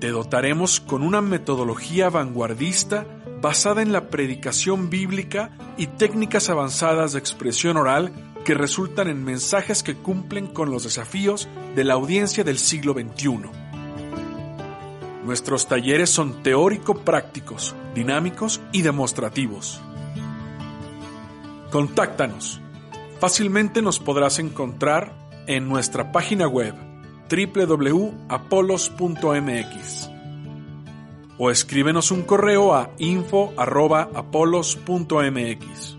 Te dotaremos con una metodología vanguardista basada en la predicación bíblica y técnicas avanzadas de expresión oral que resultan en mensajes que cumplen con los desafíos de la audiencia del siglo XXI. Nuestros talleres son teórico-prácticos, dinámicos y demostrativos. Contáctanos. Fácilmente nos podrás encontrar en nuestra página web www.apolos.mx o escríbenos un correo a info@apolos.mx.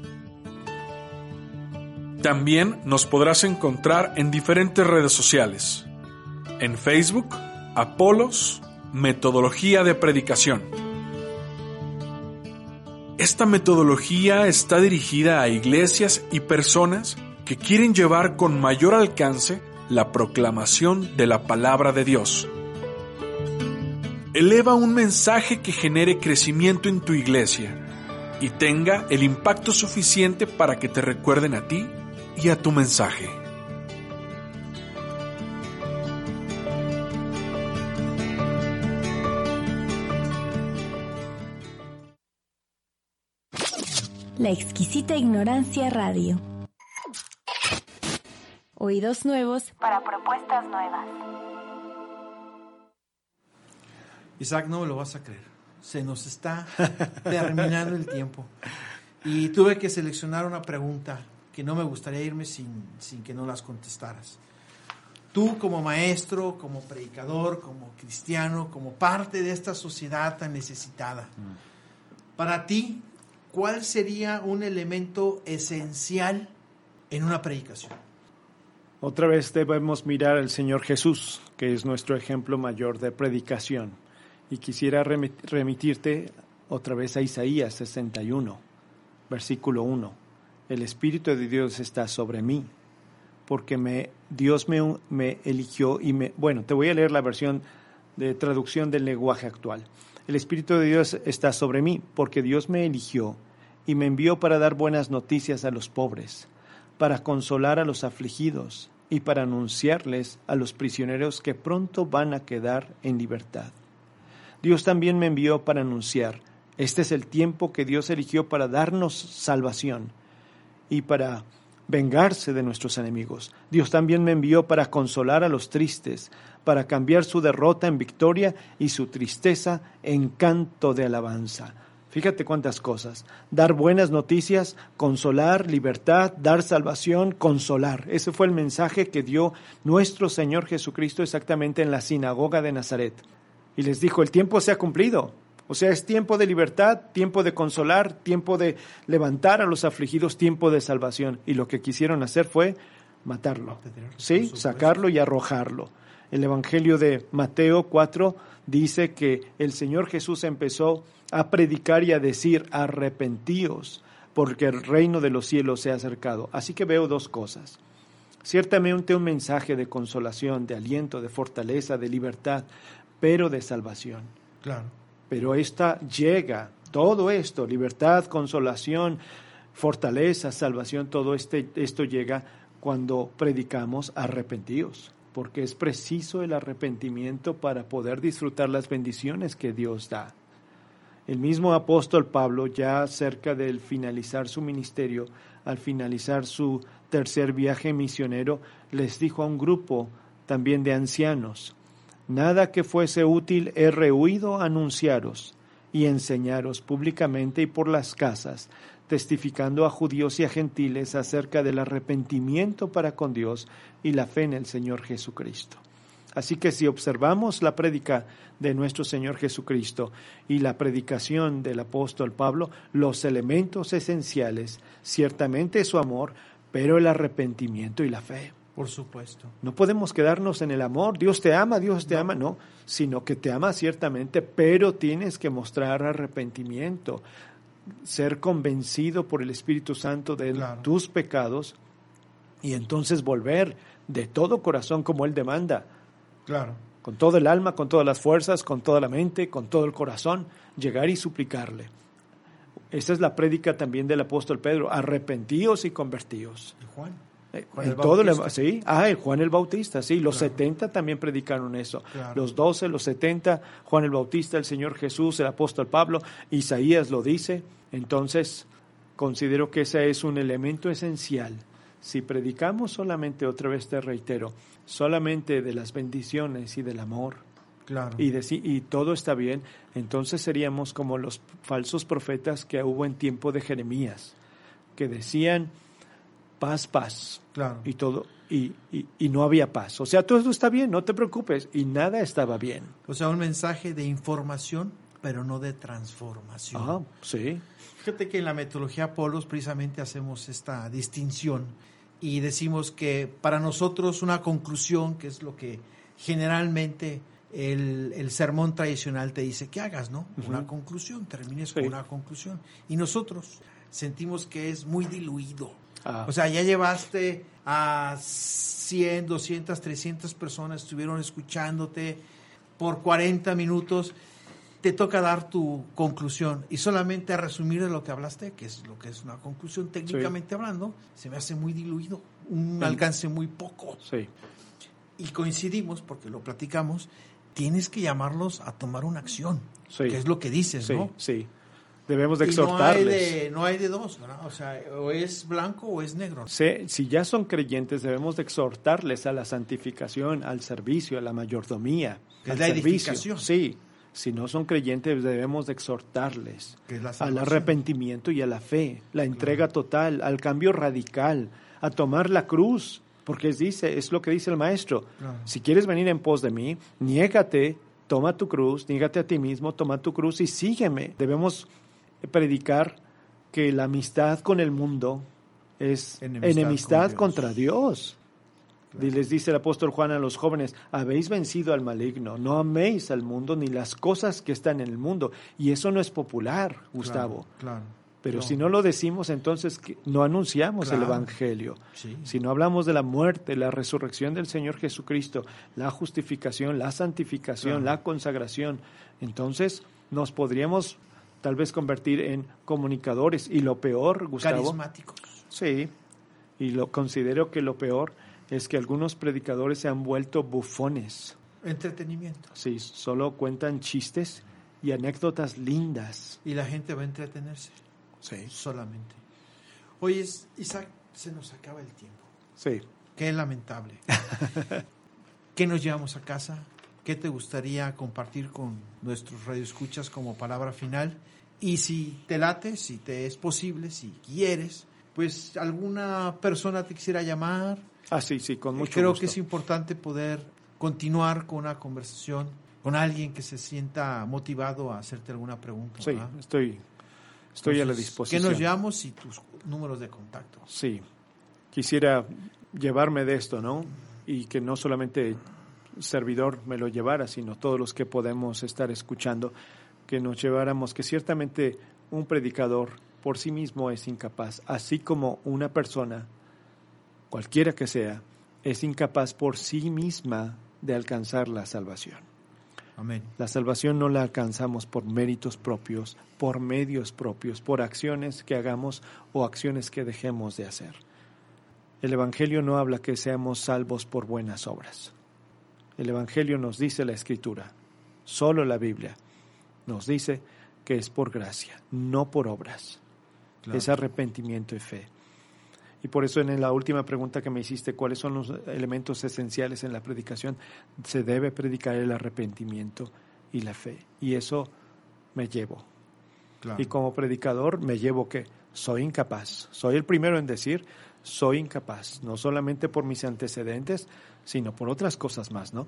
También nos podrás encontrar en diferentes redes sociales. En Facebook, Apolos, Metodología de Predicación. Esta metodología está dirigida a iglesias y personas que quieren llevar con mayor alcance la proclamación de la palabra de Dios. Eleva un mensaje que genere crecimiento en tu iglesia y tenga el impacto suficiente para que te recuerden a ti y a tu mensaje. La exquisita ignorancia radio. Oídos nuevos para propuestas nuevas. Isaac, no me lo vas a creer. Se nos está terminando el tiempo. Y tuve que seleccionar una pregunta que no me gustaría irme sin, sin que no las contestaras. Tú como maestro, como predicador, como cristiano, como parte de esta sociedad tan necesitada, para ti, ¿cuál sería un elemento esencial en una predicación? Otra vez debemos mirar al Señor Jesús, que es nuestro ejemplo mayor de predicación. Y quisiera remitirte otra vez a Isaías 61, versículo 1. El Espíritu de Dios está sobre mí, porque me, Dios me, me eligió y me... Bueno, te voy a leer la versión de traducción del lenguaje actual. El Espíritu de Dios está sobre mí, porque Dios me eligió y me envió para dar buenas noticias a los pobres, para consolar a los afligidos y para anunciarles a los prisioneros que pronto van a quedar en libertad. Dios también me envió para anunciar, este es el tiempo que Dios eligió para darnos salvación y para vengarse de nuestros enemigos. Dios también me envió para consolar a los tristes, para cambiar su derrota en victoria y su tristeza en canto de alabanza. Fíjate cuántas cosas. Dar buenas noticias, consolar, libertad, dar salvación, consolar. Ese fue el mensaje que dio nuestro Señor Jesucristo exactamente en la sinagoga de Nazaret y les dijo, el tiempo se ha cumplido. O sea, es tiempo de libertad, tiempo de consolar, tiempo de levantar a los afligidos, tiempo de salvación. Y lo que quisieron hacer fue matarlo. Sí, sacarlo y arrojarlo. El Evangelio de Mateo 4 dice que el Señor Jesús empezó a predicar y a decir, arrepentíos, porque el reino de los cielos se ha acercado. Así que veo dos cosas. Ciertamente un mensaje de consolación, de aliento, de fortaleza, de libertad, pero de salvación. Claro. Pero esta llega, todo esto, libertad, consolación, fortaleza, salvación, todo este, esto llega cuando predicamos arrepentidos, porque es preciso el arrepentimiento para poder disfrutar las bendiciones que Dios da. El mismo apóstol Pablo, ya cerca del finalizar su ministerio, al finalizar su tercer viaje misionero, les dijo a un grupo también de ancianos, Nada que fuese útil he rehuido anunciaros y enseñaros públicamente y por las casas, testificando a judíos y a gentiles acerca del arrepentimiento para con Dios y la fe en el Señor Jesucristo. Así que si observamos la prédica de nuestro Señor Jesucristo y la predicación del apóstol Pablo, los elementos esenciales, ciertamente su amor, pero el arrepentimiento y la fe. Por supuesto. No podemos quedarnos en el amor. Dios te ama, Dios te ama, no, sino que te ama ciertamente, pero tienes que mostrar arrepentimiento, ser convencido por el Espíritu Santo de tus pecados y entonces volver de todo corazón como Él demanda. Claro. Con todo el alma, con todas las fuerzas, con toda la mente, con todo el corazón, llegar y suplicarle. Esa es la prédica también del apóstol Pedro, arrepentíos y convertíos. ¿Y Juan? Eh, en todo el, sí, ah, el Juan el Bautista, sí, los 70 también predicaron eso. Los 12, los 70, Juan el Bautista, el Señor Jesús, el apóstol Pablo, Isaías lo dice. Entonces, considero que ese es un elemento esencial. Si predicamos solamente, otra vez te reitero, solamente de las bendiciones y del amor, claro. y, de, y todo está bien, entonces seríamos como los falsos profetas que hubo en tiempo de Jeremías, que decían, paz, paz. Claro. Y todo, y, y, no había paz. O sea, todo esto está bien, no te preocupes. Y nada estaba bien. O sea, un mensaje de información, pero no de transformación. Ah, sí. Fíjate que en la metodología Apolos precisamente hacemos esta distinción y decimos que para nosotros una conclusión, que es lo que generalmente el, el sermón tradicional te dice que hagas, ¿no? Una conclusión, termines con una conclusión. Y nosotros sentimos que es muy diluido. Ah. O sea, ya llevaste a 100, 200, 300 personas, estuvieron escuchándote por 40 minutos. Te toca dar tu conclusión y solamente a resumir de lo que hablaste, que es lo que es una conclusión técnicamente hablando, se me hace muy diluido, un Sí. alcance muy poco Sí, y coincidimos, porque lo platicamos, tienes que llamarlos a tomar una acción, Sí. que es lo que dices, ¿no? sí. Debemos de Y no hay exhortarles. de, no hay de dos, ¿verdad? O sea, o es blanco o es negro. Se- si ya son creyentes, debemos de exhortarles a la santificación, al servicio, a la mayordomía, Que es al la servicio. edificación. Sí, si no son creyentes, debemos de exhortarles al arrepentimiento y a la fe, la entrega total, al cambio radical, a tomar la cruz, porque es, dice, es lo que dice el maestro. Claro. Si quieres venir en pos de mí, niégate, toma tu cruz, niégate a ti mismo, toma tu cruz y sígueme. Debemos predicar que la amistad con el mundo es Enemistad enemistad, con Dios. contra Dios. Y les dice el apóstol Juan a los jóvenes, habéis vencido al maligno, no améis al mundo ni las cosas que están en el mundo. Y eso no es popular, Gustavo. Claro. Pero si no lo decimos, entonces no anunciamos el. Evangelio. Sí. Si no hablamos de la muerte, la resurrección del Señor Jesucristo, la justificación, la santificación, la consagración, entonces nos podríamos tal vez convertir en comunicadores. Y lo peor, Gustavo, Carismáticos. sí, y lo considero que lo peor es que algunos predicadores se han vuelto bufones. Entretenimiento. Sí, solo cuentan chistes y anécdotas lindas. Y la gente va a entretenerse Sí, solamente. Oye, Isaac, se nos acaba el tiempo. sí. Qué lamentable. ¿Qué nos llevamos a casa? ¿Qué te gustaría compartir con nuestros radioescuchas como palabra final? Y si te late, si te es posible, si quieres, pues alguna persona te quisiera llamar. Ah, sí, sí, con mucho Creo gusto. que es importante poder continuar con una conversación con alguien que se sienta motivado a hacerte alguna pregunta. Sí, ¿verdad? estoy, estoy a la Entonces, disposición. ¿Qué nos llamamos y tus números de contacto? Sí, quisiera llevarme de esto, ¿no? Y que no solamente servidor me lo llevara, sino todos los que podemos estar escuchando, que nos lleváramos, que ciertamente un predicador por sí mismo es incapaz, así como una persona, cualquiera que sea, es incapaz por sí misma de alcanzar la salvación. Amén. La salvación no la alcanzamos por méritos propios, por medios propios, por acciones que hagamos o acciones que dejemos de hacer. El Evangelio no habla que seamos salvos por buenas obras. El Evangelio nos dice la Escritura, solo la Biblia, nos dice que es por gracia, no por obras. Claro. Es arrepentimiento y fe. Y por eso en la última pregunta que me hiciste, ¿cuáles son los elementos esenciales en la predicación? Se debe predicar el arrepentimiento y la fe. Y eso me llevo. Claro. Y como predicador me llevo que soy incapaz. Soy el primero en decir, soy incapaz, no solamente por mis antecedentes, sino por otras cosas más, ¿no?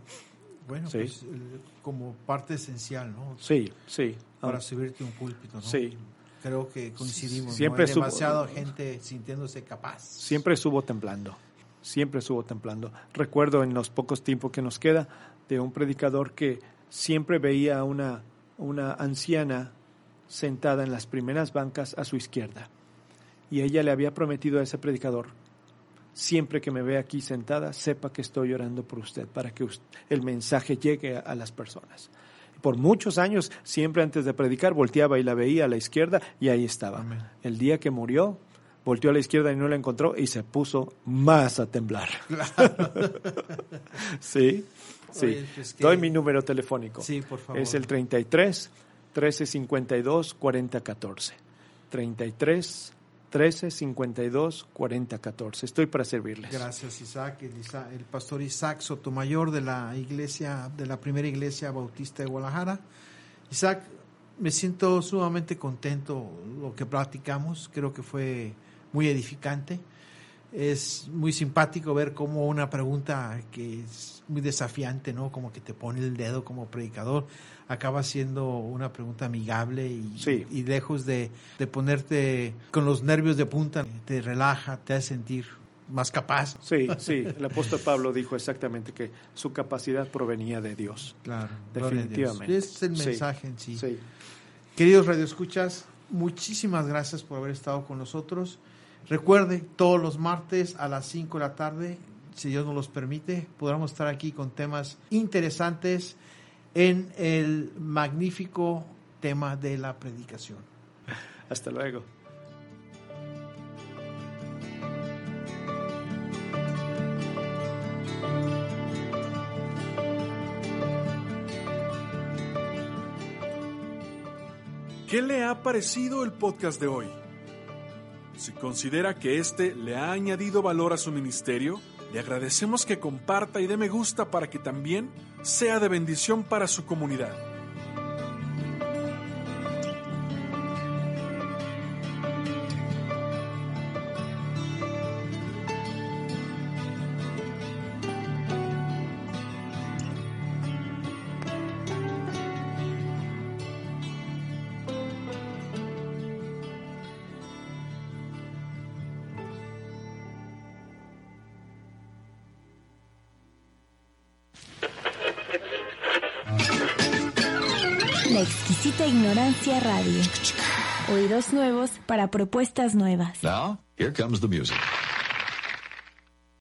Bueno, Sí. pues el- como parte esencial, ¿no? Sí, sí. Para Ah, subirte un púlpito, ¿no? Sí. Creo que coincidimos. Siempre ¿no? Hay demasiada gente sintiéndose capaz. Siempre subo temblando, siempre subo temblando. Recuerdo en los pocos tiempos que nos queda de un predicador que siempre veía a una, una anciana sentada en las primeras bancas a su izquierda. Y ella le había prometido a ese predicador, siempre que me ve aquí sentada, sepa que estoy orando por usted, para que el mensaje llegue a, las personas. Por muchos años, siempre antes de predicar, volteaba y la veía a la izquierda y ahí estaba. Amén. El día que murió, volteó a la izquierda y no la encontró y se puso más a temblar. sí, sí. Oye, pues que- Doy mi número telefónico. Sí, por favor. Es el 33 1352 4014. 33 1352 4014. Estoy para servirles. Gracias, Isaac. El, Isa- el pastor Isaac Sotomayor de la iglesia, de la primera iglesia bautista de Guadalajara. Isaac, me siento sumamente contento lo que platicamos. Creo que fue muy edificante. Es muy simpático ver cómo una pregunta que es muy desafiante, ¿no? Como que te pone el dedo como predicador, acaba siendo una pregunta amigable y, Sí. y lejos de, de ponerte con los nervios de punta, te relaja, te hace sentir más capaz. Sí, sí, el apóstol Pablo dijo exactamente que su capacidad provenía de Dios. Claro, definitivamente. Ese es el mensaje en sí. sí. Queridos radioescuchas, muchísimas gracias por haber estado con nosotros. Recuerde, todos los martes a las 5 de la tarde, si Dios nos los permite, podremos estar aquí con temas interesantes en el magnífico tema de la predicación. Hasta luego. ¿Qué le ha parecido el podcast de hoy? Si considera que este le ha añadido valor a su ministerio, le agradecemos que comparta y dé me gusta para que también sea de bendición para su comunidad. Radio. Oídos nuevos para propuestas nuevas. Now, here comes the music.